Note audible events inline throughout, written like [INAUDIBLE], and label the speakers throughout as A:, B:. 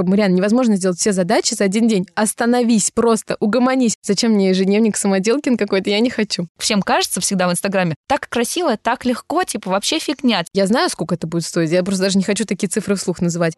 A: как, Мариан, невозможно сделать все задачи за один день. Остановись просто, угомонись. Зачем мне ежедневник самоделкин какой-то? Я не хочу.
B: Всем кажется всегда в Инстаграме, так красиво, так легко, типа вообще фигня.
A: Я знаю, сколько это будет стоить. Я просто даже не хочу такие цифры вслух называть.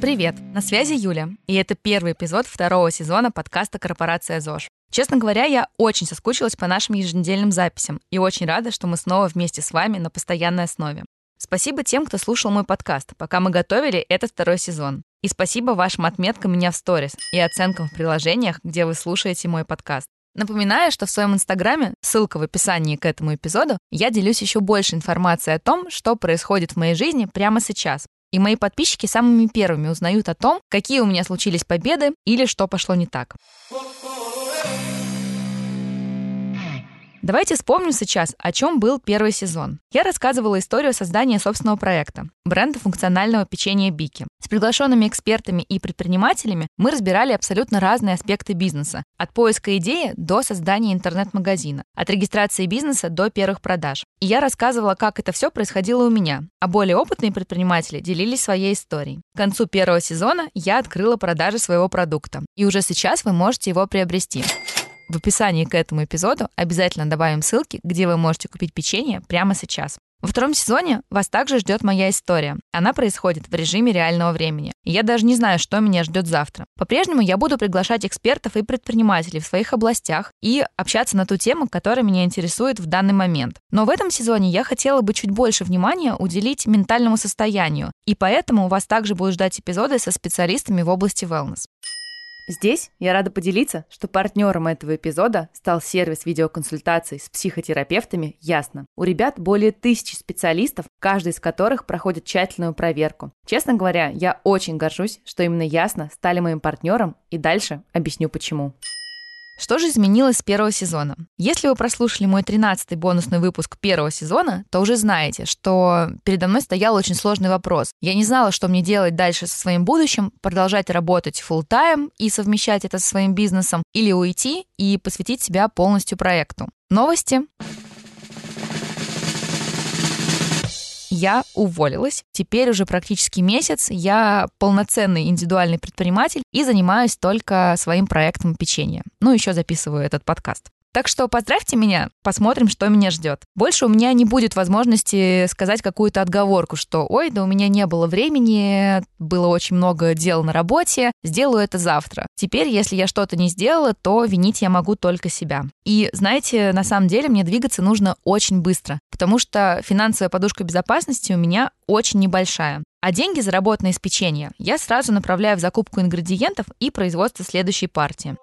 B: Привет, на связи Юля, и это первый эпизод второго сезона подкаста «Корпорация ЗОЖ». Честно говоря, я очень соскучилась по нашим еженедельным записям и очень рада, что мы снова вместе с вами на постоянной основе. Спасибо тем, кто слушал мой подкаст, пока мы готовили этот второй сезон. И спасибо вашим отметкам меня в сторис и оценкам в приложениях, где вы слушаете мой подкаст. Напоминаю, что в своем инстаграме, ссылка в описании к этому эпизоду, я делюсь еще больше информацией о том, что происходит в моей жизни прямо сейчас, и мои подписчики самыми первыми узнают о том, какие у меня случились победы или что пошло не так. Давайте вспомним сейчас, о чем был первый сезон. Я рассказывала историю создания собственного проекта – бренда функционального печенья Бики. С приглашенными экспертами и предпринимателями мы разбирали абсолютно разные аспекты бизнеса. От поиска идеи до создания интернет-магазина. От регистрации бизнеса до первых продаж. И я рассказывала, как это все происходило у меня. А более опытные предприниматели делились своей историей. К концу первого сезона я открыла продажи своего продукта. И уже сейчас вы можете его приобрести. В описании к этому эпизоду обязательно добавим ссылки, где вы можете купить печенье прямо сейчас. Во втором сезоне вас также ждет моя история. Она происходит в режиме реального времени. И я даже не знаю, что меня ждет завтра. По-прежнему я буду приглашать экспертов и предпринимателей в своих областях и общаться на ту тему, которая меня интересует в данный момент. Но в этом сезоне я хотела бы чуть больше внимания уделить ментальному состоянию. И поэтому вас также будут ждать эпизоды со специалистами в области wellness. Здесь я рада поделиться, что партнером этого эпизода стал сервис видеоконсультаций с психотерапевтами «Ясно». У ребят более тысячи специалистов, каждый из которых проходит тщательную проверку. Честно говоря, я очень горжусь, что именно «Ясно» стали моим партнером, и дальше объясню почему. Что же изменилось с первого сезона? Если вы прослушали мой 13-й бонусный выпуск первого сезона, то уже знаете, что передо мной стоял очень сложный вопрос. Я не знала, что мне делать дальше со своим будущим, продолжать работать full тайм и совмещать это со своим бизнесом, или уйти и посвятить себя полностью проекту. Новости. Я уволилась. Теперь уже практически месяц я полноценный индивидуальный предприниматель и занимаюсь только своим проектом печенья. Ну, еще записываю этот подкаст. Так что поздравьте меня, посмотрим, что меня ждет. Больше у меня не будет возможности сказать какую-то отговорку, что ой, да у меня не было времени, было очень много дел на работе, сделаю это завтра. Теперь, если я что-то не сделала, то винить я могу только себя. И знаете, на самом деле мне двигаться нужно очень быстро, потому что финансовая подушка безопасности у меня очень небольшая. А деньги, заработанные из печенья, я сразу направляю в закупку ингредиентов и производство следующей партии.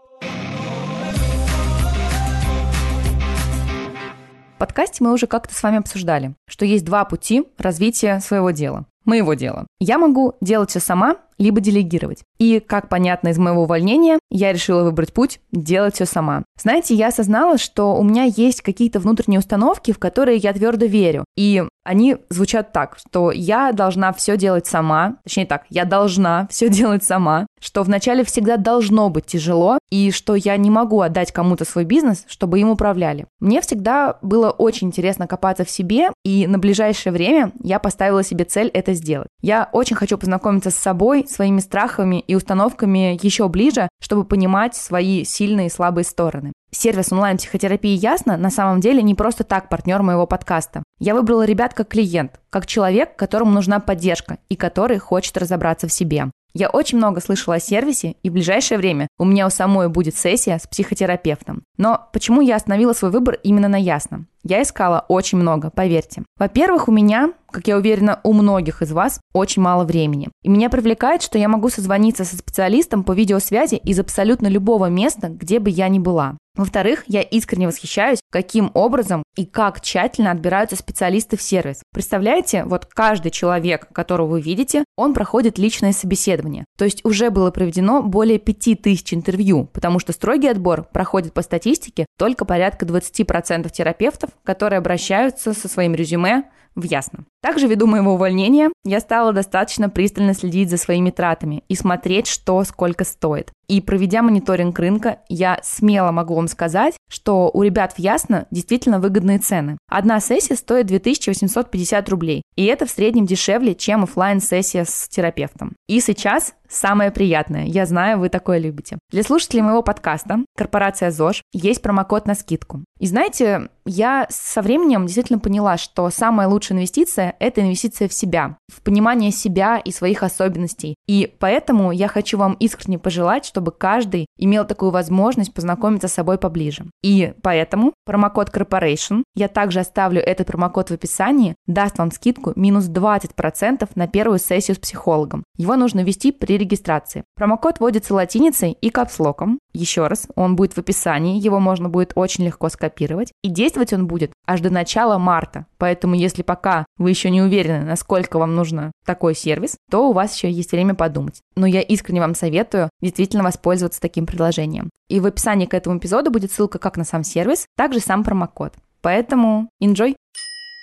B: Подкасте мы уже как-то с вами обсуждали, что есть два пути развития своего дела моего дела. Я могу делать все сама, либо делегировать. И, как понятно из моего увольнения, я решила выбрать путь делать все сама. Знаете, я осознала, что у меня есть какие-то внутренние установки, в которые я твердо верю. И они звучат так, что я должна все делать сама, точнее так, я должна все делать сама, что вначале всегда должно быть тяжело, и что я не могу отдать кому-то свой бизнес, чтобы им управляли. Мне всегда было очень интересно копаться в себе, и на ближайшее время я поставила себе цель это сделать. Я очень хочу познакомиться с собой, своими страхами и установками еще ближе, чтобы понимать свои сильные и слабые стороны. Сервис онлайн-психотерапии «Ясно» на самом деле не просто так партнер моего подкаста. Я выбрала ребят как клиент, как человек, которому нужна поддержка и который хочет разобраться в себе. Я очень много слышала о сервисе, и в ближайшее время у меня у самой будет сессия с психотерапевтом. Но почему я остановила свой выбор именно на ясном? Я искала очень много, поверьте. Во-первых, у меня, как я уверена, у многих из вас очень мало времени. И меня привлекает, что я могу созвониться со специалистом по видеосвязи из абсолютно любого места, где бы я ни была. Во-вторых, я искренне восхищаюсь, каким образом и как тщательно отбираются специалисты в сервис. Представляете, вот каждый человек, которого вы видите, он проходит личное собеседование. То есть уже было проведено более 5000 интервью, потому что строгий отбор проходит по статистике только порядка 20% терапевтов, которые обращаются со своим резюме в Ясно. Также ввиду моего увольнения я стала достаточно пристально следить за своими тратами и смотреть, что сколько стоит. И проведя мониторинг рынка, я смело могу вам сказать, что у ребят в Ясно действительно выгодные цены. Одна сессия стоит 2850 рублей, и это в среднем дешевле, чем офлайн сессия с терапевтом. И сейчас самое приятное. Я знаю, вы такое любите. Для слушателей моего подкаста корпорация ЗОЖ есть промокод на скидку. И знаете, я со временем действительно поняла, что самая лучшая инвестиция – это инвестиция в себя, в понимание себя и своих особенностей. И поэтому я хочу вам искренне пожелать, чтобы каждый имел такую возможность познакомиться с собой поближе. И поэтому промокод Corporation, я также оставлю этот промокод в описании, даст вам скидку минус 20% на первую сессию с психологом. Его нужно ввести при регистрации. Промокод вводится латиницей и капслоком. Еще раз, он будет в описании, его можно будет очень легко скопировать. И действовать он будет аж до начала марта. Поэтому, если пока вы еще не уверены, насколько вам нужно такой сервис, то у вас еще есть время подумать. Но я искренне вам советую действительно воспользоваться таким предложением. И в описании к этому эпизоду будет ссылка как на сам сервис, так же сам промокод. Поэтому enjoy!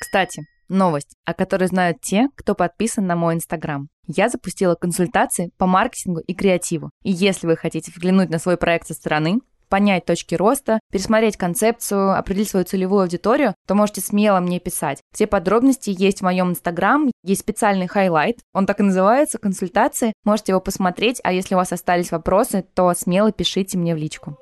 B: Кстати, новость, о которой знают те, кто подписан на мой инстаграм. Я запустила консультации по маркетингу и креативу. И если вы хотите взглянуть на свой проект со стороны, понять точки роста, пересмотреть концепцию, определить свою целевую аудиторию, то можете смело мне писать. Все подробности есть в моем инстаграм, есть специальный highlight, он так и называется, консультации. Можете его посмотреть, а если у вас остались вопросы, то смело пишите мне в личку.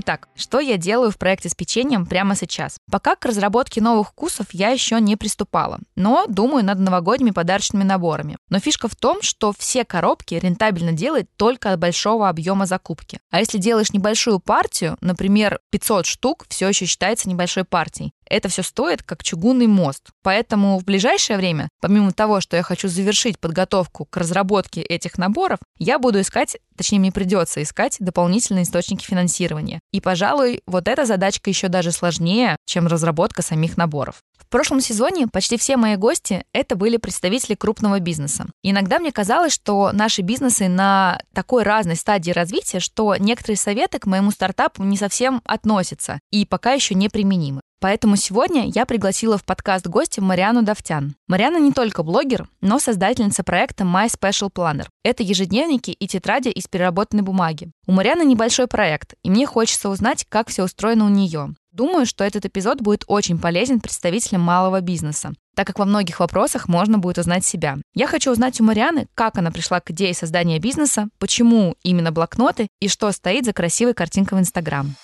B: Итак, что я делаю в проекте с печеньем прямо сейчас? Пока к разработке новых вкусов я еще не приступала, но думаю над новогодними подарочными наборами. Но фишка в том, что все коробки рентабельно делать только от большого объема закупки. А если делаешь небольшую партию, например, 500 штук, все еще считается небольшой партией. Это все стоит как чугунный мост. Поэтому в ближайшее время, помимо того, что я хочу завершить подготовку к разработке этих наборов, я буду искать, точнее мне придется искать дополнительные источники финансирования. И, пожалуй, вот эта задачка еще даже сложнее, чем разработка самих наборов. В прошлом сезоне почти все мои гости — это были представители крупного бизнеса. Иногда мне казалось, что наши бизнесы на такой разной стадии развития, что некоторые советы к моему стартапу не совсем относятся и пока еще не применимы. Поэтому сегодня я пригласила в подкаст гостя Мариану Давтян. Мариана не только блогер, но создательница проекта My Special Planner. Это ежедневники и тетради из переработанной бумаги. У Марианы небольшой проект, и мне хочется узнать, как все устроено у нее. Думаю, что этот эпизод будет очень полезен представителям малого бизнеса, так как во многих вопросах можно будет узнать себя. Я хочу узнать у Марианы, как она пришла к идее создания бизнеса, почему именно блокноты и что стоит за красивой картинкой в Инстаграм.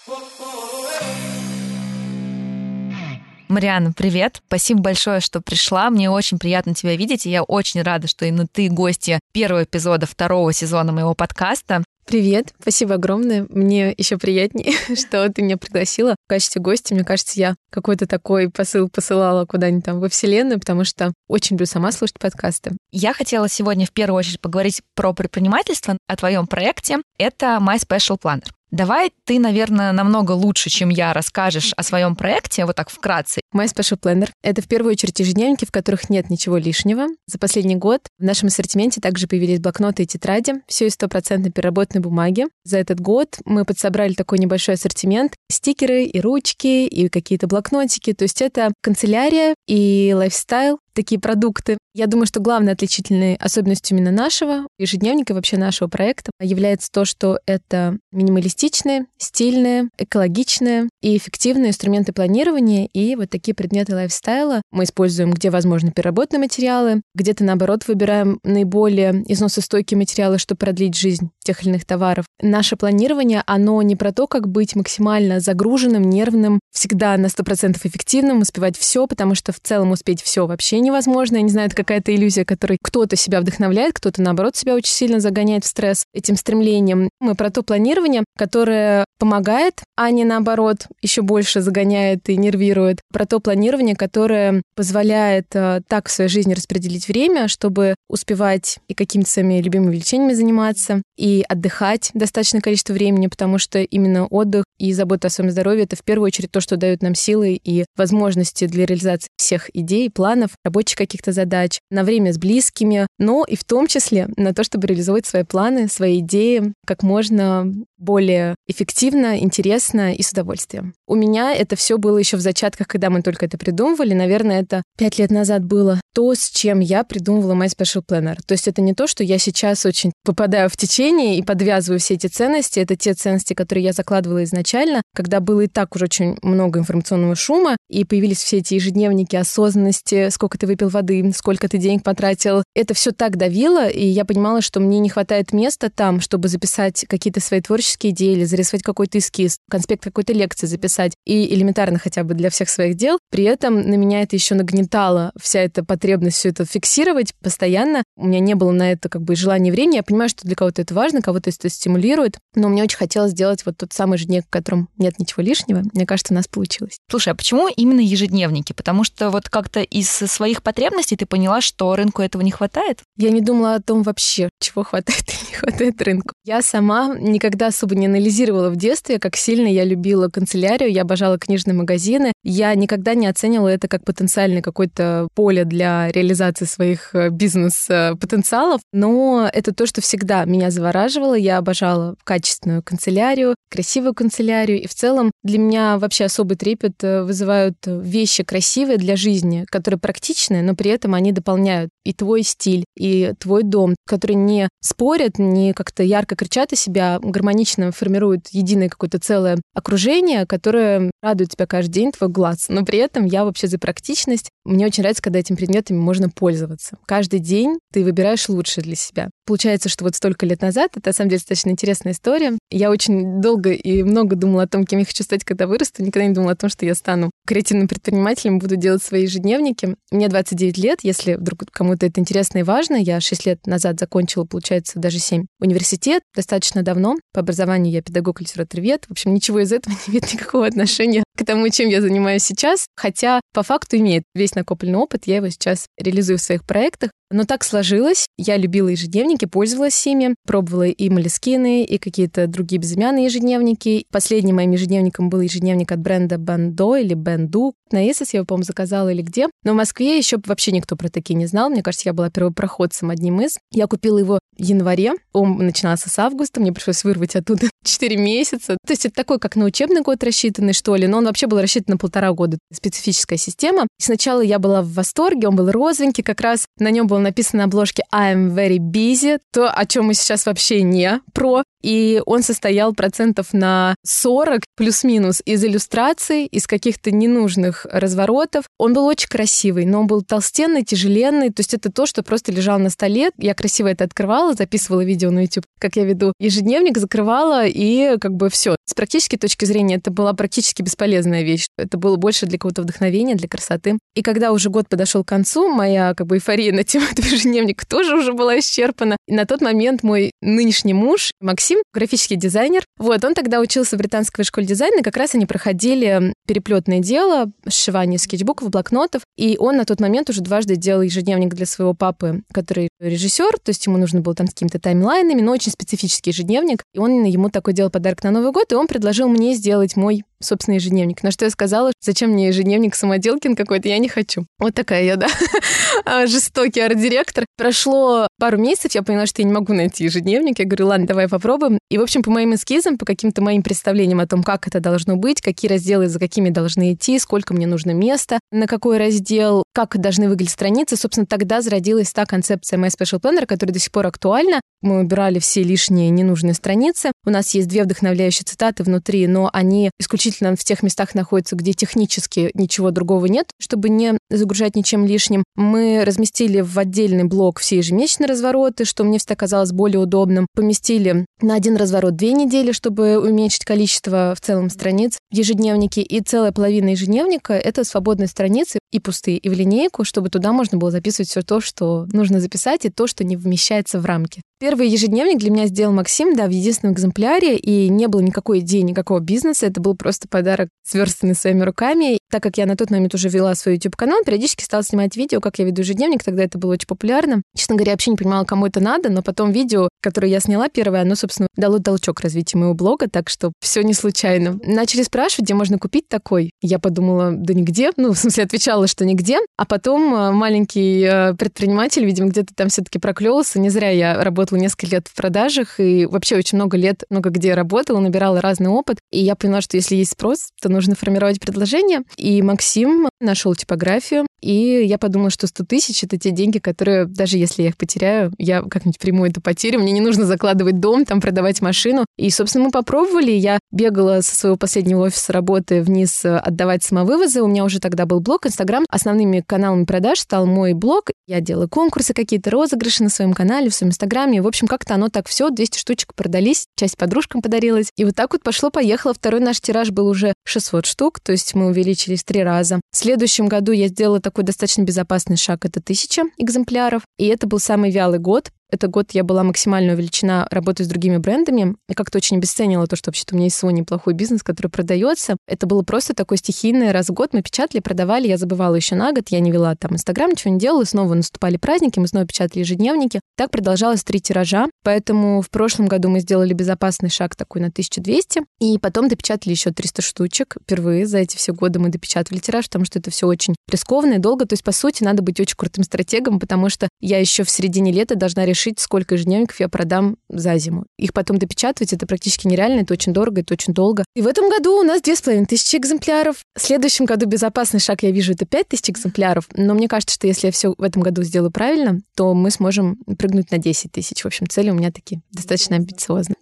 B: Мариана, привет. Спасибо большое, что пришла. Мне очень приятно тебя видеть, и я очень рада, что именно ты гостья первого эпизода второго сезона моего подкаста.
A: Привет, спасибо огромное. Мне еще приятнее, [LAUGHS] что ты меня пригласила в качестве гостя. Мне кажется, я какой-то такой посыл посылала куда-нибудь там во Вселенную, потому что очень люблю сама слушать подкасты.
B: Я хотела сегодня в первую очередь поговорить про предпринимательство, о твоем проекте. Это My Special Planner. Давай ты, наверное, намного лучше, чем я, расскажешь о своем проекте, вот так вкратце.
A: My Special Planner — это в первую очередь ежедневники, в которых нет ничего лишнего. За последний год в нашем ассортименте также появились блокноты и тетради, все из стопроцентно переработанной бумаги. За этот год мы подсобрали такой небольшой ассортимент, стикеры и ручки, и какие-то блокнотики. То есть это канцелярия и lifestyle, такие продукты. Я думаю, что главной отличительной особенностью именно нашего ежедневника, вообще нашего проекта, является то, что это минималистичные, стильные, экологичные и эффективные инструменты планирования и вот такие предметы lifestyle а. Мы используем, где возможно, переработанные материалы, где-то, наоборот, выбираем наиболее износостойкие материалы, чтобы продлить жизнь тех или иных товаров. Наше планирование, оно не про то, как быть максимально загруженным, нервным, всегда на 100% эффективным, успевать все, потому что в целом успеть все вообще невозможно. Я не знаю, это какая-то иллюзия, которой кто-то себя вдохновляет, кто-то, наоборот, себя очень сильно загоняет в стресс этим стремлением. Мы про то планирование, которое помогает, а не наоборот, еще больше загоняет и нервирует. Про то планирование, которое позволяет э, так в своей жизни распределить время, чтобы успевать и какими-то своими любимыми увлечениями заниматься, и и отдыхать достаточное количество времени, потому что именно отдых и забота о своем здоровье — это в первую очередь то, что дает нам силы и возможности для реализации всех идей, планов, рабочих каких-то задач, на время с близкими, но и в том числе на то, чтобы реализовать свои планы, свои идеи как можно более эффективно, интересно и с удовольствием. У меня это все было еще в зачатках, когда мы только это придумывали. Наверное, это пять лет назад было то, с чем я придумывала My Special Planner. То есть это не то, что я сейчас очень попадаю в течение и подвязываю все эти ценности. Это те ценности, которые я закладывала изначально, когда было и так уже очень много информационного шума, и появились все эти ежедневники осознанности, сколько ты выпил воды, сколько ты денег потратил. Это все так давило, и я понимала, что мне не хватает места там, чтобы записать какие-то свои творческие идеи или зарисовать какой-то эскиз, конспект какой-то лекции записать, и элементарно хотя бы для всех своих дел. При этом на меня это еще нагнетало, вся эта потребность все это фиксировать постоянно. У меня не было на это как бы желания времени. Я понимаю, что для кого-то это важно, кого-то это стимулирует, но мне очень хотелось сделать вот тот самый ежедневник, в котором нет ничего лишнего. Мне кажется, у нас получилось.
C: Слушай, а почему именно ежедневники? Потому что вот как-то из своих потребностей ты поняла, что рынку этого не хватает?
A: Я не думала о том вообще, чего хватает и не хватает рынку. Я сама никогда особо не анализировала в детстве, как сильно я любила канцелярию, я обожала книжные магазины. Я никогда не оценивала это как потенциальное какое-то поле для реализации своих э, бизнес-потенциалов, но это то, что всегда меня завораживало. Я обожала качественную канцелярию, красивую канцелярию, и в целом для меня вообще особый трепет э, вызывают вещи красивые для жизни, которые практичные, но при этом они дополняют и твой стиль, и твой дом, которые не спорят, не как-то ярко кричат о себя, гармонично формируют единое какое-то целое окружение, которое радует тебя каждый день, твой глаз. Но при этом я вообще за практичность. Мне очень нравится, когда этими предметами можно пользоваться. Каждый день ты выбираешь лучшее для себя. Получается, что вот столько лет назад, это на самом деле достаточно интересная история. Я очень долго и много думала о том, кем я хочу стать, когда вырасту. Никогда не думала о том, что я стану креативным предпринимателем, буду делать свои ежедневники. Мне 29 лет, если вдруг кому-то это интересно и важно. Я 6 лет назад закончила, получается, даже 7 университет, достаточно давно. По образованию я педагог литературовед. В общем, ничего из этого [LAUGHS] не имеет никакого отношения к тому, чем я занимаюсь сейчас, хотя по факту имеет весь накопленный опыт, я его сейчас реализую в своих проектах. Но так сложилось. Я любила ежедневники, пользовалась ими, пробовала и Молескины, и какие-то другие безымянные ежедневники. Последним моим ежедневником был ежедневник от бренда Бандо или Бенду. На Эсос я его, по-моему, заказала или где. Но в Москве еще вообще никто про такие не знал. Мне кажется, я была первопроходцем одним из. Я купила его в январе. Он начинался с августа. Мне пришлось вырвать оттуда [LAUGHS] 4 месяца. То есть это такой, как на учебный год рассчитанный, что ли. Но он вообще был рассчитан на полтора года. Специфическая система. Сначала я была в восторге. Он был розовенький. Как раз на нем было написано на обложке I'm very busy, то, о чем мы сейчас вообще не про. И он состоял процентов на 40 плюс-минус из иллюстраций, из каких-то ненужных разворотов. Он был очень красивый, но он был толстенный, тяжеленный. То есть это то, что просто лежал на столе. Я красиво это открывала, записывала видео на YouTube, как я веду ежедневник, закрывала, и как бы все. С практической точки зрения это была практически бесполезная вещь. Это было больше для какого-то вдохновения, для красоты. И когда уже год подошел к концу, моя как бы эйфория на тему этого ежедневника тоже уже была исчерпана. И на тот момент мой нынешний муж, Максим, графический дизайнер, вот, он тогда учился в британской школе дизайна, и как раз они проходили переплетное дело, сшивание скетчбуков, блокнотов, и он на тот момент уже дважды делал ежедневник для своего папы, который режиссер, то есть ему нужно было там с какими-то таймлайнами, но очень специфический ежедневник, и он ему такой делал подарок на Новый год, и он предложил мне сделать мой собственный ежедневник. На что я сказала, зачем мне ежедневник самоделкин какой-то, я не хочу. Вот такая я, да, [LAUGHS] [LAUGHS] жестокий арт-директор. Прошло пару месяцев, я поняла, что я не могу найти ежедневник. Я говорю, ладно, давай попробуем. И, в общем, по моим эскизам, по каким-то моим представлениям о том, как это должно быть, какие разделы за какими должны идти, сколько мне нужно места, на какой раздел, как должны выглядеть страницы, собственно, тогда зародилась та концепция My Special Planner, которая до сих пор актуальна. Мы убирали все лишние ненужные страницы. У нас есть две вдохновляющие цитаты внутри, но они исключительно в тех местах находятся, где технически ничего другого нет, чтобы не загружать ничем лишним. Мы разместили в отдельный блок все ежемесячные развороты, что мне всегда казалось более удобным. Поместили на один разворот две недели, чтобы уменьшить количество в целом страниц в ежедневнике. И целая половина ежедневника — это свободные страницы и пустые, и в линейку, чтобы туда можно было записывать все то, что нужно записать, и то, что не вмещается в рамки. Первый ежедневник для меня сделал Максим, да, в единственном экземпляре, и не было никакой идеи, никакого бизнеса. Это был просто подарок, сверстанный своими руками. Так как я на тот момент уже вела свой YouTube-канал, периодически стала снимать видео, как я веду ежедневник, тогда это было очень популярно. Честно говоря, я вообще не понимала, кому это надо, но потом видео, которое я сняла первое, оно, собственно, дало толчок развитию моего блога, так что все не случайно. Начали спрашивать, где можно купить такой. Я подумала, да нигде. Ну, [LAUGHS] в смысле, отвечала, что нигде. А потом э, маленький э, предприниматель, видимо, где-то там все-таки проклелся. Не зря я работала несколько лет в продажах и вообще очень много лет много где работала, набирала разный опыт. И я поняла, что если есть спрос, то нужно формировать предложение. И Максим нашел типографию, и я подумала, что 100 тысяч — это те деньги, которые, даже если я их потеряю, я как-нибудь приму эту потерю. Мне не нужно закладывать дом, там продавать машину. И, собственно, мы попробовали. Я бегала со своего последнего офиса работы вниз э, отдавать самовывозы. У меня уже тогда был блог, Инстаграм. Основными каналами продаж стал мой блог. Я делаю конкурсы какие-то, розыгрыши на своем канале, в своем Инстаграме. В общем, как-то оно так все, 200 штучек продались, часть подружкам подарилась. И вот так вот пошло-поехало. Второй наш тираж был уже 600 штук, то есть мы увеличились в три раза. В следующем году я сделала такой достаточно безопасный шаг, это тысяча экземпляров. И это был самый вялый год, этот год я была максимально увеличена работой с другими брендами. И как-то очень обесценила то, что вообще-то у меня есть свой неплохой бизнес, который продается. Это было просто такой стихийный раз в год. Мы печатали, продавали. Я забывала еще на год. Я не вела там Инстаграм, ничего не делала. Снова наступали праздники, мы снова печатали ежедневники. Так продолжалось три тиража. Поэтому в прошлом году мы сделали безопасный шаг такой на 1200. И потом допечатали еще 300 штучек. Впервые за эти все годы мы допечатали тираж, потому что это все очень рискованно и долго. То есть, по сути, надо быть очень крутым стратегом, потому что я еще в середине лета должна решить, решить, сколько ежедневников я продам за зиму. Их потом допечатывать это практически нереально, это очень дорого, это очень долго. И в этом году у нас две с половиной тысячи экземпляров. В следующем году безопасный шаг, я вижу, это пять тысяч экземпляров. Но мне кажется, что если я все в этом году сделаю правильно, то мы сможем прыгнуть на 10 тысяч. В общем, цели у меня такие достаточно амбициозные.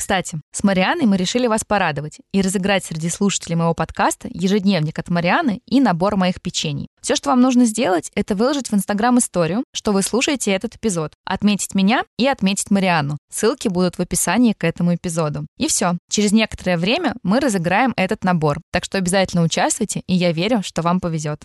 C: Кстати, с Марианой мы решили вас порадовать и разыграть среди слушателей моего подкаста ежедневник от Марианы и набор моих печений. Все, что вам нужно сделать, это выложить в Инстаграм историю, что вы слушаете этот эпизод, отметить меня и отметить Марианну. Ссылки будут в описании к этому эпизоду. И все. Через некоторое время мы разыграем этот набор. Так что обязательно участвуйте, и я верю, что вам повезет.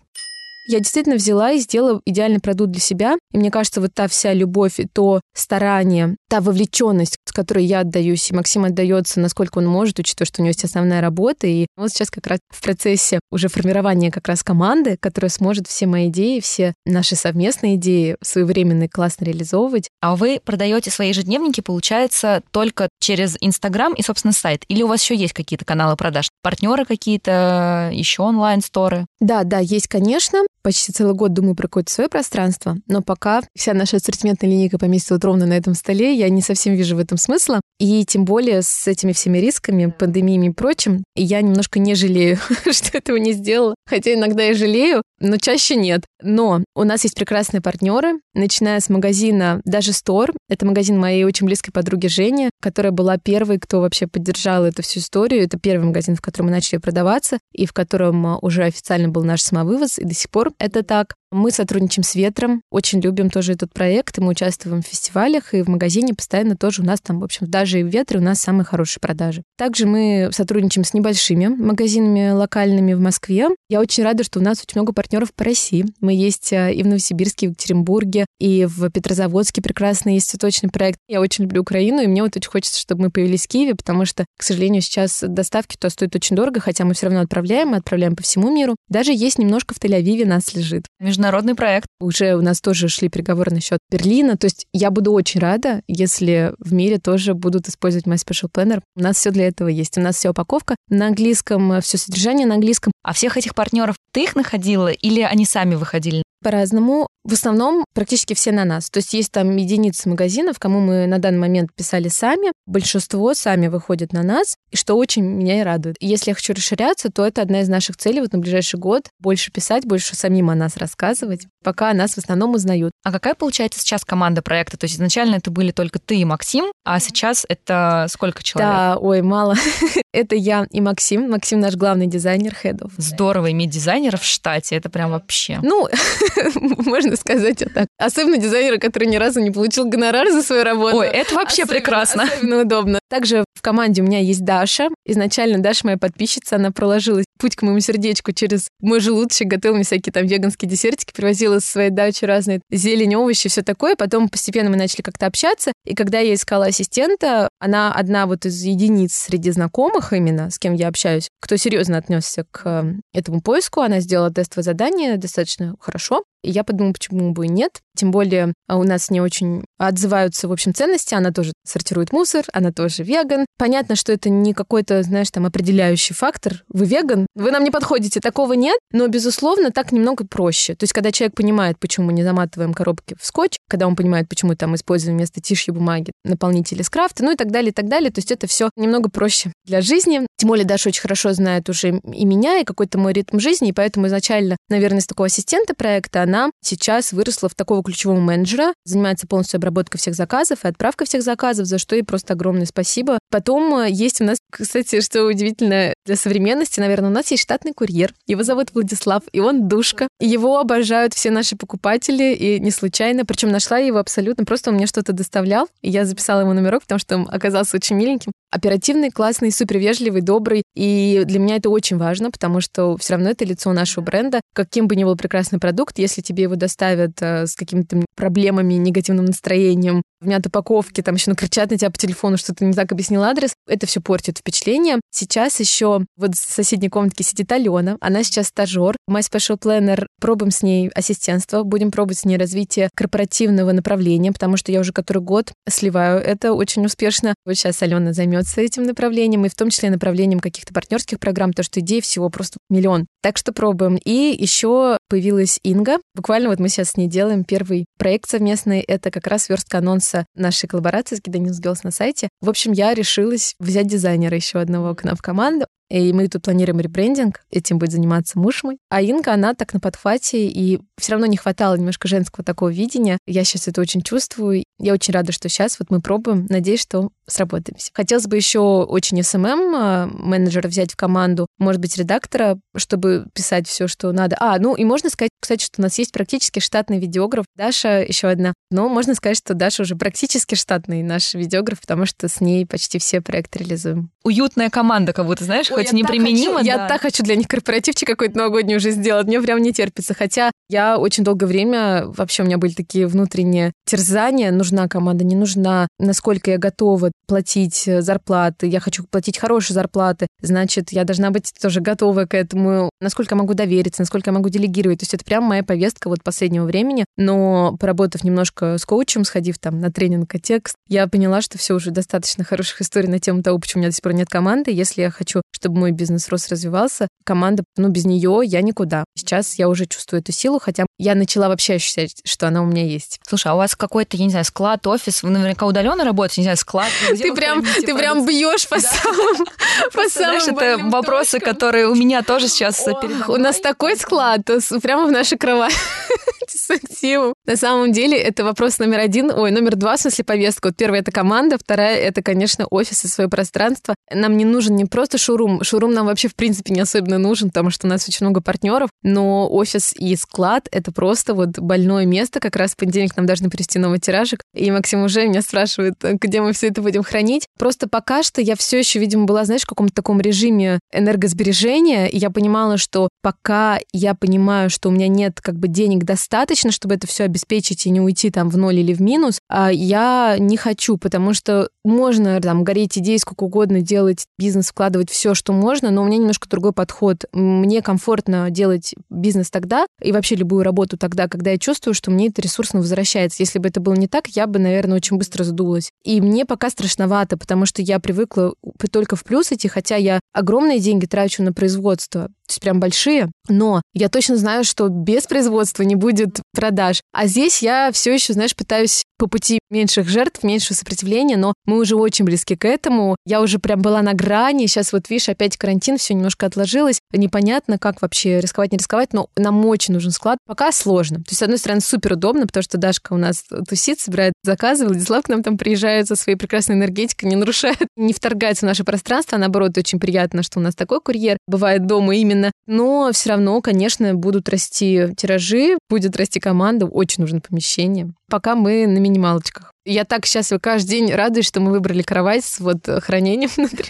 A: Я действительно взяла и сделала идеальный продукт для себя. И мне кажется, вот та вся любовь и то старание, та вовлеченность, с которой я отдаюсь, и Максим отдается, насколько он может, учитывая, что у него есть основная работа. И вот сейчас как раз в процессе уже формирования как раз команды, которая сможет все мои идеи, все наши совместные идеи своевременно и классно реализовывать.
C: А вы продаете свои ежедневники, получается, только через Инстаграм и, собственно, сайт? Или у вас еще есть какие-то каналы продаж? Партнеры какие-то, еще онлайн-сторы?
A: Да, да, есть, конечно почти целый год думаю про какое-то свое пространство, но пока вся наша ассортиментная линейка поместится вот ровно на этом столе, я не совсем вижу в этом смысла. И тем более с этими всеми рисками, пандемиями и прочим, я немножко не жалею, [LAUGHS] что этого не сделала. Хотя иногда я жалею, но чаще нет. Но у нас есть прекрасные партнеры, начиная с магазина даже Store. Это магазин моей очень близкой подруги Жени, которая была первой, кто вообще поддержал эту всю историю. Это первый магазин, в котором мы начали продаваться, и в котором уже официально был наш самовывоз, и до сих пор это так. Мы сотрудничаем с Ветром, очень любим тоже этот проект, и мы участвуем в фестивалях, и в магазине постоянно тоже у нас там, в общем, даже и в Ветре у нас самые хорошие продажи. Также мы сотрудничаем с небольшими магазинами локальными в Москве. Я очень рада, что у нас очень много партнеров по России. Мы есть э, и в Новосибирске, и в Екатеринбурге, и в Петрозаводске прекрасный есть цветочный проект. Я очень люблю Украину, и мне вот очень хочется, чтобы мы появились в Киеве, потому что, к сожалению, сейчас доставки то стоят очень дорого, хотя мы все равно отправляем, мы отправляем по всему миру. Даже есть немножко в Тель-Авиве нас лежит.
C: Международный проект.
A: Уже у нас тоже шли переговоры насчет Берлина. То есть я буду очень рада, если в мире тоже будут использовать My Special Planner. У нас все для этого есть. У нас вся упаковка на английском, все содержание на английском.
C: А всех этих партнеров ты их находила или они сами выходили?
A: По-разному. В основном практически все на нас. То есть есть там единицы магазинов, кому мы на данный момент писали сами. Большинство сами выходят на нас, и что очень меня и радует. Если я хочу расширяться, то это одна из наших целей вот на ближайший год. Больше писать, больше самим о нас рассказывать, пока нас в основном узнают.
C: А какая получается сейчас команда проекта? То есть изначально это были только ты и Максим, а сейчас это сколько человек?
A: Да, ой, мало. [LAUGHS] это я и Максим. Максим наш главный дизайнер, хедов.
C: Здорово иметь дизайнеров в штате, это прям вообще.
A: Ну, [LAUGHS] можно сказать так. Особенно дизайнера, который ни разу не получил гонорар за свою работу.
C: Ой, это вообще
A: особенно,
C: прекрасно.
A: Особенно удобно. Также в команде у меня есть Даша. Изначально Даша моя подписчица, она проложила путь к моему сердечку через мой желудочек, готовила мне всякие там веганские десертики, привозила со своей дачи разные зелень, овощи, все такое. Потом постепенно мы начали как-то общаться. И когда я искала ассистента, она одна вот из единиц среди знакомых именно, с кем я общаюсь, кто серьезно отнесся к э, этому поиску. Она сделала тестовое задание достаточно хорошо. И я подумала, почему бы и нет. Тем более а, у нас не очень отзываются, в общем, ценности. Она тоже сортирует мусор, она тоже веган. Понятно, что это не какой-то, знаешь, там определяющий фактор. Вы веган, вы нам не подходите, такого нет. Но, безусловно, так немного проще. То есть, когда человек понимает, почему не заматываем коробки в скотч, когда он понимает, почему там используем вместо тишьей бумаги наполнители с крафта, ну и так далее, и так далее. То есть это все немного проще для жизни. Тем более Даша очень хорошо знает уже и меня, и какой-то мой ритм жизни, и поэтому изначально, наверное, с такого ассистента проекта она сейчас выросла в такого ключевого менеджера, занимается полностью обработкой всех заказов и отправкой всех заказов, за что ей просто огромное спасибо. Потом э, есть у нас, кстати, что удивительно для современности, наверное, у нас есть штатный курьер. Его зовут Владислав, и он душка. Его обожают все наши покупатели, и не случайно. Причем нашла его абсолютно, просто он мне что-то доставлял, и я записала ему номерок, потому что он оказался очень миленьким. Оперативный, классный, супер вежливый, добрый. И для меня это очень важно, потому что все равно это лицо нашего бренда. Каким бы ни был прекрасный продукт, если тебе его доставят э, с какими-то проблемами, негативным настроением, в мят упаковке, там еще накричат на тебя по телефону, что ты не так объяснил адрес, это все портит впечатление. Сейчас еще вот в соседней комнатке сидит Алена, она сейчас стажер, My Special Planner, пробуем с ней ассистентство, будем пробовать с ней развитие корпоративного направления, потому что я уже который год сливаю это очень успешно. Вот сейчас Алена займется этим направлением, и в том числе направлением каких-то партнерских программ, то что идей всего просто миллион. Так что пробуем. И еще появилась Инга. Буквально вот мы сейчас с ней делаем первый проект совместный. Это как раз верстка анонса нашей коллаборации с Gida Girls на сайте. В общем, я решилась взять дизайнера еще одного к нам в команду. И мы тут планируем ребрендинг, этим будет заниматься муж мой. А Инга, она так на подхвате, и все равно не хватало немножко женского такого видения. Я сейчас это очень чувствую. Я очень рада, что сейчас вот мы пробуем. Надеюсь, что сработаемся. Хотелось бы еще очень SMM а, менеджера взять в команду, может быть, редактора, чтобы писать все, что надо. А, ну и можно сказать, кстати, что у нас есть практически штатный видеограф. Даша еще одна. Но можно сказать, что Даша уже практически штатный наш видеограф, потому что с ней почти все проекты реализуем.
C: Уютная команда, как будто, знаешь, хоть неприменимо.
A: Да. Я так хочу для них корпоративчик какой-то новогодний уже сделать. Мне прям не терпится. Хотя я очень долгое время, вообще у меня были такие внутренние терзания. Нужна команда, не нужна. Насколько я готова платить э, зарплаты, я хочу платить хорошие зарплаты, значит, я должна быть тоже готова к этому, насколько я могу довериться, насколько я могу делегировать. То есть это прям моя повестка вот последнего времени. Но поработав немножко с коучем, сходив там на тренинг и текст, я поняла, что все уже достаточно хороших историй на тему того, почему у меня до сих пор нет команды. Если я хочу, чтобы мой бизнес рос, развивался, команда, ну, без нее я никуда. Сейчас я уже чувствую эту силу, хотя я начала вообще ощущать, что она у меня есть.
C: Слушай, а у вас какой-то, я не знаю, склад, офис, вы наверняка удаленно работаете, не знаю, склад, [LAUGHS]
A: ты прям, ты прям бьешь по самым, [LAUGHS] по самым
C: это вопросы, которые у меня тоже сейчас
A: У нас такой склад, прямо в нашей кровати [LAUGHS] [LAUGHS] с активом. На самом деле, это вопрос номер один. Ой, номер два, в смысле повестка. Вот первая — это команда, вторая — это, конечно, офис и свое пространство. Нам не нужен не просто шоурум. Шоурум нам вообще, в принципе, не особенно нужен, потому что у нас очень много партнеров. Но офис и склад — это просто вот больное место. Как раз в понедельник нам должны привести новый тиражик. И Максим уже меня спрашивает, где мы все это будем хранить. Просто пока что я все еще, видимо, была, знаешь, в каком-то таком режиме энергосбережения, и я понимала, что пока я понимаю, что у меня нет как бы денег достаточно, чтобы это все обеспечить и не уйти там в ноль или в минус, а я не хочу, потому что можно там гореть идеей сколько угодно, делать бизнес, вкладывать все, что можно, но у меня немножко другой подход. Мне комфортно делать бизнес тогда и вообще любую работу тогда, когда я чувствую, что мне это ресурсно возвращается. Если бы это было не так, я бы, наверное, очень быстро задулась. И мне пока страшновато, потому что я привыкла только в плюс идти, хотя я огромные деньги трачу на производство то есть прям большие, но я точно знаю, что без производства не будет будет продаж. А здесь я все еще, знаешь, пытаюсь по пути меньших жертв, меньшего сопротивления, но мы уже очень близки к этому. Я уже прям была на грани. Сейчас вот, видишь, опять карантин, все немножко отложилось. Непонятно, как вообще рисковать, не рисковать, но нам очень нужен склад. Пока сложно. То есть, с одной стороны, супер удобно, потому что Дашка у нас тусит, собирает заказы, Владислав к нам там приезжает со своей прекрасной энергетикой, не нарушает, [LAUGHS] не вторгается в наше пространство, а наоборот, очень приятно, что у нас такой курьер бывает дома именно. Но все равно, конечно, будут расти тиражи, будет расти команда, очень нужно помещение. Пока мы на минималочках. Я так счастлива каждый день, радуюсь, что мы выбрали кровать с вот хранением [LAUGHS] внутри.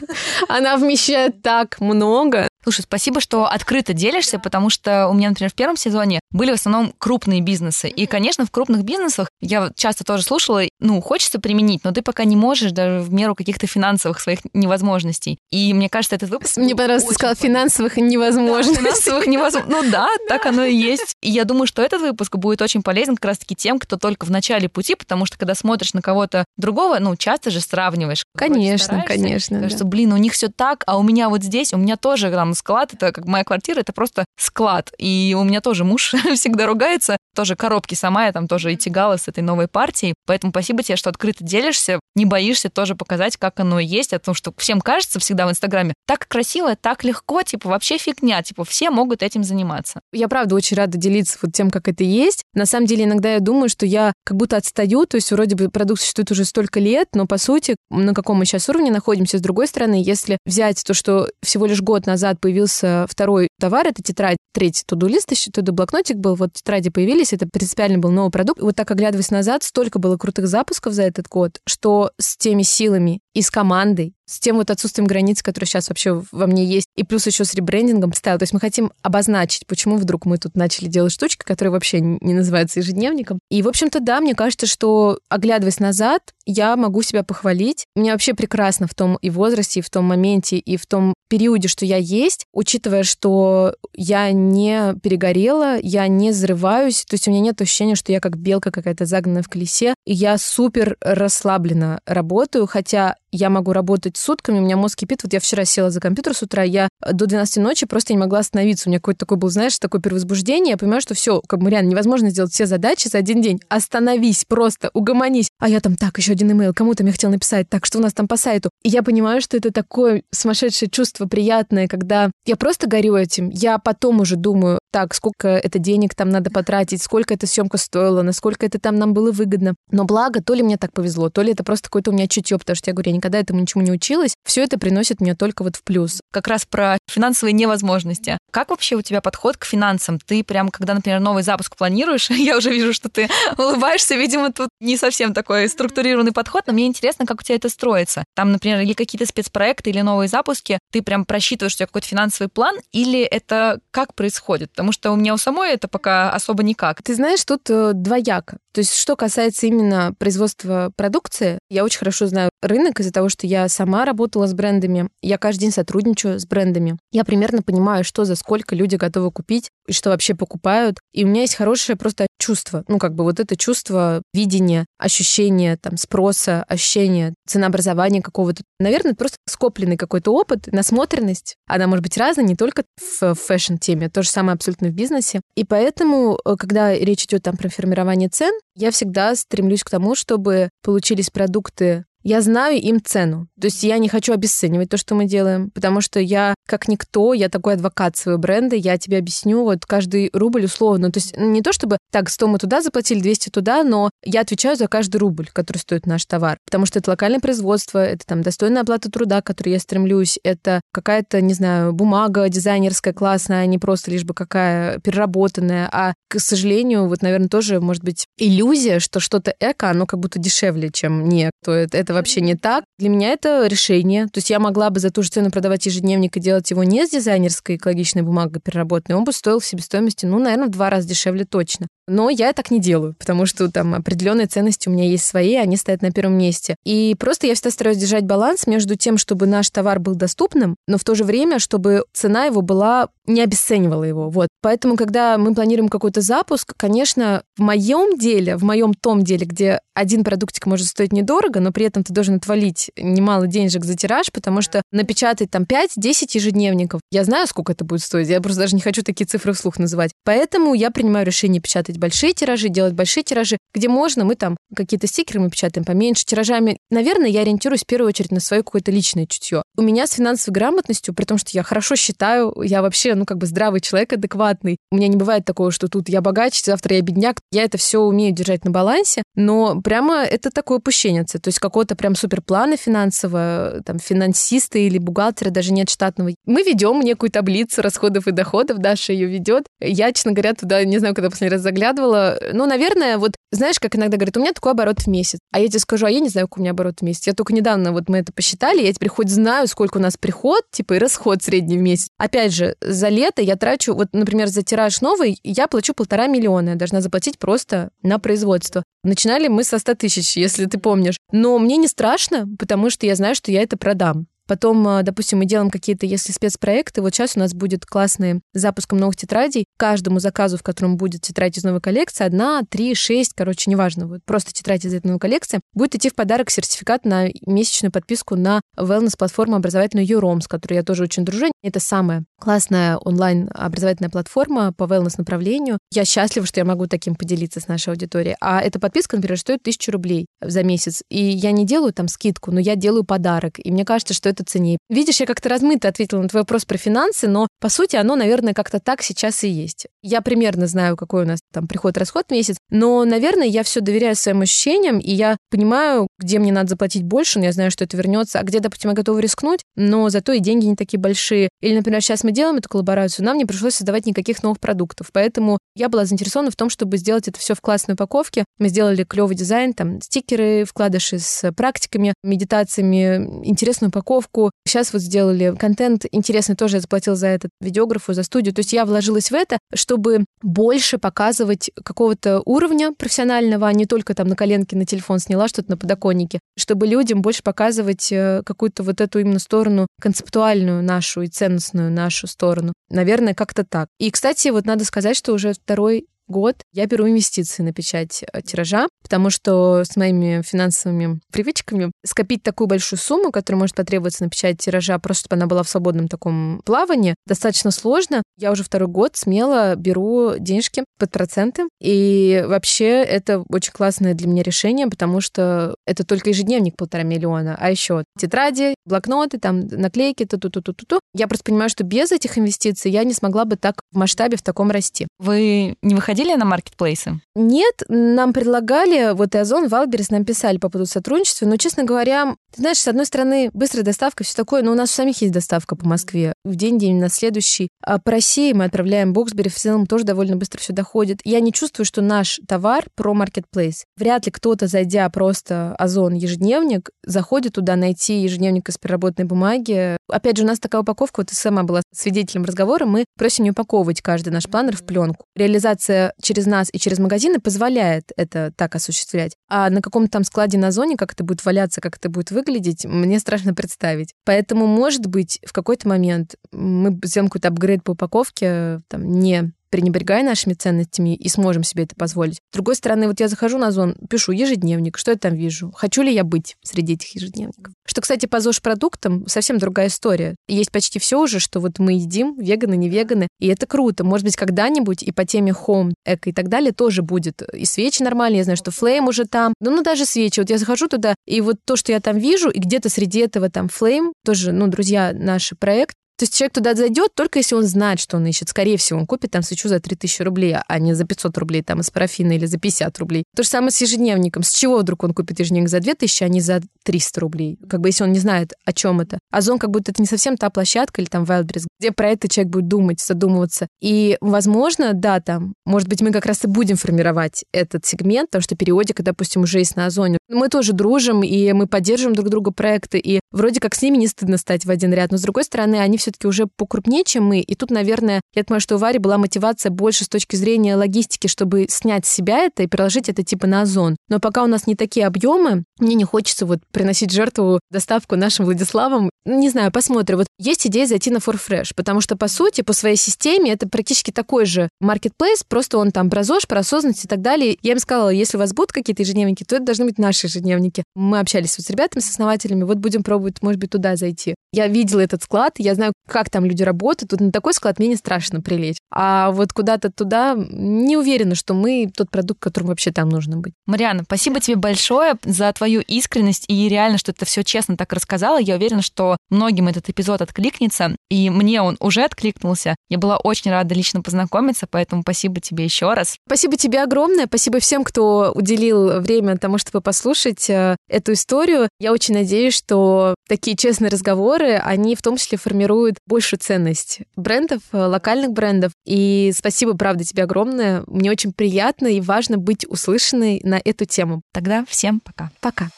A: Она вмещает так много.
B: Слушай, спасибо, что открыто делишься, потому что у меня, например, в первом сезоне были в основном крупные бизнесы. И, конечно, в крупных бизнесах я часто тоже слушала, ну, хочется применить, но ты пока не можешь даже в меру каких-то финансовых своих невозможностей. И мне кажется, этот выпуск...
A: Мне понравилось, ты сказала, финансовых невозможностей.
B: Да, финансовых невозможностей. Ну да, так оно и есть. И я думаю, что этот выпуск будет очень полезен как раз-таки тем, кто только в начале пути, потому что когда смотришь на кого-то другого, ну, часто же сравниваешь.
A: Конечно, конечно.
B: Кажется, да. блин, у них все так, а у меня вот здесь, у меня тоже там склад, это как моя квартира, это просто склад. И у меня тоже муж [LAUGHS] всегда ругается, тоже коробки сама, я там тоже и тягала с этой новой партией. Поэтому спасибо тебе, что открыто делишься, не боишься тоже показать, как оно есть, о том, что всем кажется всегда в Инстаграме так красиво, так легко, типа вообще фигня, типа все могут этим заниматься.
A: Я правда очень рада делиться вот тем, как это есть. На самом деле иногда я думаю, что я как будто отстаю, то есть вроде бы продукт существует уже столько лет, но по сути, на каком мы сейчас уровне находимся, с другой стороны, если взять то, что всего лишь год назад появился второй товар, это тетрадь, третий туду-лист, еще туду-блокнотик был, вот тетради появились, это принципиально был новый продукт. И вот так оглядываясь назад, столько было крутых запусков за этот год, что с теми силами и с командой, с тем вот отсутствием границ, которые сейчас вообще во мне есть, и плюс еще с ребрендингом стайл. То есть мы хотим обозначить, почему вдруг мы тут начали делать штучки, которые вообще не называются ежедневником. И, в общем-то, да, мне кажется, что, оглядываясь назад, я могу себя похвалить. Мне вообще прекрасно в том и возрасте, и в том моменте, и в том периоде, что я есть, учитывая, что я не перегорела, я не взрываюсь, то есть у меня нет ощущения, что я как белка какая-то загнанная в колесе, и я супер расслабленно работаю, хотя я могу работать сутками, у меня мозг кипит. Вот я вчера села за компьютер с утра, я до 12 ночи просто не могла остановиться. У меня какой-то такой был, знаешь, такое перевозбуждение. Я понимаю, что все, как бы реально невозможно сделать все задачи за один день. Остановись просто, угомонись. А я там, так, еще один имейл, кому-то мне хотел написать, так, что у нас там по сайту. И я понимаю, что это такое сумасшедшее чувство приятное, когда я просто горю этим. Я потом уже думаю, так, сколько это денег там надо потратить, сколько эта съемка стоила, насколько это там нам было выгодно. Но благо, то ли мне так повезло, то ли это просто какое-то у меня чутье, потому что я говорю, я никогда этому ничему не училась. Все это приносит мне только вот в плюс.
B: Как раз про финансовые невозможности. Как вообще у тебя подход к финансам? Ты прям, когда, например, новый запуск планируешь, [LAUGHS] я уже вижу, что ты [LAUGHS] улыбаешься, видимо, тут не совсем такой структурированный подход, но мне интересно, как у тебя это строится. Там, например, или какие-то спецпроекты, или новые запуски, ты прям просчитываешь у тебя какой-то финансовый план, или это как происходит? Потому что у меня у самой это пока особо никак.
A: Ты знаешь, тут э, двояко. То есть, что касается именно производства продукции, я очень хорошо знаю рынок из-за того, что я сама работала с брендами, я каждый день сотрудничаю с брендами. Я примерно понимаю, что за сколько люди готовы купить и что вообще покупают. И у меня есть хорошее просто чувство, ну, как бы вот это чувство видения, ощущения там спроса, ощущения ценообразования какого-то. Наверное, просто скопленный какой-то опыт, насмотренность. Она может быть разная не только в fashion-теме, то же самое абсолютно в бизнесе. И поэтому, э, когда речь идет там про формирование цен, я всегда стремлюсь к тому, чтобы получились продукты я знаю им цену. То есть я не хочу обесценивать то, что мы делаем, потому что я, как никто, я такой адвокат своего бренда, я тебе объясню вот каждый рубль условно. То есть не то, чтобы так, 100 мы туда заплатили, 200 туда, но я отвечаю за каждый рубль, который стоит наш товар, потому что это локальное производство, это там достойная оплата труда, к которой я стремлюсь, это какая-то, не знаю, бумага дизайнерская классная, а не просто лишь бы какая переработанная, а, к сожалению, вот, наверное, тоже может быть иллюзия, что что-то эко, оно как будто дешевле, чем не, то это, это вообще не так. Для меня это решение. То есть я могла бы за ту же цену продавать ежедневник и делать его не с дизайнерской экологичной бумагой переработанной. Он бы стоил в себестоимости, ну, наверное, в два раза дешевле точно. Но я так не делаю, потому что там определенные ценности у меня есть свои, они стоят на первом месте. И просто я всегда стараюсь держать баланс между тем, чтобы наш товар был доступным, но в то же время, чтобы цена его была не обесценивала его. Вот. Поэтому, когда мы планируем какой-то запуск, конечно, в моем деле, в моем том деле, где один продуктик может стоить недорого, но при этом ты должен отвалить немало денежек за тираж, потому что напечатать там 5-10 ежедневников, я знаю, сколько это будет стоить, я просто даже не хочу такие цифры вслух называть. Поэтому я принимаю решение печатать печатать большие тиражи, делать большие тиражи. Где можно, мы там какие-то стикеры мы печатаем поменьше тиражами. Наверное, я ориентируюсь в первую очередь на свое какое-то личное чутье. У меня с финансовой грамотностью, при том, что я хорошо считаю, я вообще, ну, как бы здравый человек, адекватный. У меня не бывает такого, что тут я богач, завтра я бедняк. Я это все умею держать на балансе, но прямо это такое упущение. То есть какого-то прям суперплана финансового, там, финансиста или бухгалтера даже нет штатного. Мы ведем некую таблицу расходов и доходов, Даша ее ведет. Я, честно говоря, туда, не знаю, когда последний раз заглядывала, заглядывала. Ну, наверное, вот знаешь, как иногда говорят, у меня такой оборот в месяц. А я тебе скажу, а я не знаю, какой у меня оборот в месяц. Я только недавно вот мы это посчитали, я теперь хоть знаю, сколько у нас приход, типа, и расход средний в месяц. Опять же, за лето я трачу, вот, например, за тираж новый, я плачу полтора миллиона. Я должна заплатить просто на производство. Начинали мы со 100 тысяч, если ты помнишь. Но мне не страшно, потому что я знаю, что я это продам. Потом, а, допустим, мы делаем какие-то, если спецпроекты, вот сейчас у нас будет классный запуском новых тетрадей. Каждому заказу, в котором будет тетрадь из новой коллекции, одна, три, шесть, короче, неважно, вот просто тетрадь из этой новой коллекции, будет идти в подарок сертификат на месячную подписку на wellness-платформу образовательную Юром, с которой я тоже очень дружу. Это самая классная онлайн-образовательная платформа по wellness-направлению. Я счастлива, что я могу таким поделиться с нашей аудиторией. А эта подписка, например, стоит тысячу рублей за месяц. И я не делаю там скидку, но я делаю подарок. И мне кажется, что это ценнее. Видишь, я как-то размыто ответила на твой вопрос про финансы, но по сути оно, наверное, как-то так сейчас и есть. Я примерно знаю, какой у нас там приход-расход месяц, но, наверное, я все доверяю своим ощущениям, и я понимаю, где мне надо заплатить больше, но я знаю, что это вернется, а где, допустим, я готова рискнуть, но зато и деньги не такие большие. Или, например, сейчас мы делаем эту коллаборацию, нам не пришлось создавать никаких новых продуктов, поэтому я была заинтересована в том, чтобы сделать это все в классной упаковке. Мы сделали клевый дизайн, там стикеры, вкладыши с практиками, медитациями, интересную упаковку. Сейчас вот сделали контент интересный, тоже я заплатила за этот видеографу, за студию. То есть я вложилась в это, чтобы больше показывать какого-то уровня профессионального, а не только там на коленке на телефон сняла что-то на подоконнике, чтобы людям больше показывать э, какую-то вот эту именно сторону концептуальную нашу и ценностную нашу сторону. Наверное, как-то так. И, кстати, вот надо сказать, что уже второй год я беру инвестиции на печать э, тиража, потому что с моими финансовыми привычками скопить такую большую сумму, которая может потребоваться на печать тиража, просто чтобы она была в свободном таком плавании, достаточно сложно. Я уже второй год смело беру денежки под проценты, и вообще это очень классное для меня решение, потому что это только ежедневник полтора миллиона, а еще тетради, блокноты, там наклейки, ту-ту-ту-ту-ту. Я просто понимаю, что без этих инвестиций я не смогла бы так в масштабе в таком расти.
C: Вы не выходили выходили на маркетплейсы?
A: Нет, нам предлагали, вот и Озон, Wildberries нам писали по поводу сотрудничества, но, честно говоря, ты знаешь, с одной стороны, быстрая доставка, все такое, но у нас у самих есть доставка по Москве. В день, день на следующий. А по России мы отправляем Боксбери, в целом тоже довольно быстро все доходит. Я не чувствую, что наш товар про маркетплейс. Вряд ли кто-то, зайдя просто Озон ежедневник, заходит туда найти ежедневник из переработанной бумаги. Опять же, у нас такая упаковка, вот ты сама была свидетелем разговора, мы просим не упаковывать каждый наш планер в пленку. Реализация через нас и через магазины позволяет это так осуществлять. А на каком-то там складе на зоне, как это будет валяться, как это будет выглядеть, мне страшно представить. Поэтому, может быть, в какой-то момент мы сделаем какой-то апгрейд по упаковке, там, не пренебрегая нашими ценностями и сможем себе это позволить. С другой стороны, вот я захожу на зон, пишу ежедневник, что я там вижу, хочу ли я быть среди этих ежедневников. Что, кстати, по ЗОЖ-продуктам совсем другая история. Есть почти все уже, что вот мы едим, веганы, не веганы, и это круто. Может быть, когда-нибудь и по теме home, эко и так далее тоже будет. И свечи нормальные, я знаю, что флейм уже там. Ну, ну, даже свечи. Вот я захожу туда, и вот то, что я там вижу, и где-то среди этого там флейм, тоже, ну, друзья, наш проект, то есть человек туда зайдет только если он знает, что он ищет. Скорее всего, он купит там свечу за 3000 рублей, а не за 500 рублей там из парафина или за 50 рублей. То же самое с ежедневником. С чего вдруг он купит ежедневник за 2000, а не за 300 рублей? Как бы если он не знает, о чем это. Озон как будто это не совсем та площадка или там Wildberries, где про это человек будет думать, задумываться. И, возможно, да, там, может быть, мы как раз и будем формировать этот сегмент, потому что периодика, допустим, уже есть на Озоне. Мы тоже дружим, и мы поддерживаем друг друга проекты, и вроде как с ними не стыдно стать в один ряд, но с другой стороны, они все-таки уже покрупнее, чем мы. И тут, наверное, я понимаю, что у Вари была мотивация больше с точки зрения логистики, чтобы снять с себя это и переложить это типа на озон. Но пока у нас не такие объемы, мне не хочется вот приносить жертву доставку нашим Владиславам. Не знаю, посмотрим. Вот есть идея зайти на ForFresh, потому что, по сути, по своей системе это практически такой же marketplace, просто он там про ЗОЖ, про осознанность и так далее. Я им сказала, если у вас будут какие-то ежедневники, то это должны быть наши ежедневники. Мы общались вот с ребятами, с основателями, вот будем пробовать, может быть, туда зайти. Я видела этот склад, я знаю, как там люди работают. Тут на такой склад мне не страшно прилечь. А вот куда-то туда не уверена, что мы тот продукт, которым вообще там нужно быть.
C: Мариана, спасибо тебе большое за твою искренность и реально, что ты все честно так рассказала. Я уверена, что многим этот эпизод откликнется, и мне он уже откликнулся. Я была очень рада лично познакомиться, поэтому спасибо тебе еще раз.
A: Спасибо тебе огромное. Спасибо всем, кто уделил время тому, чтобы послушать э, эту историю. Я очень надеюсь, что такие честные разговоры, они в том числе формируют чувствуют большую ценность брендов, э, локальных брендов. И спасибо, правда, тебе огромное. Мне очень приятно и важно быть услышанной на эту тему.
B: Тогда всем пока.
A: Пока.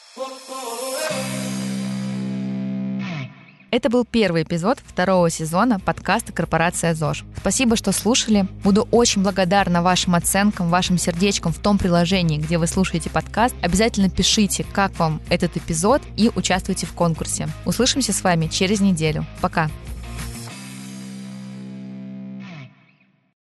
B: Это был первый эпизод второго сезона подкаста «Корпорация ЗОЖ». Спасибо, что слушали. Буду очень благодарна вашим оценкам, вашим сердечкам в том приложении, где вы слушаете подкаст. Обязательно пишите, как вам этот эпизод и участвуйте в конкурсе. Услышимся с вами через неделю. Пока!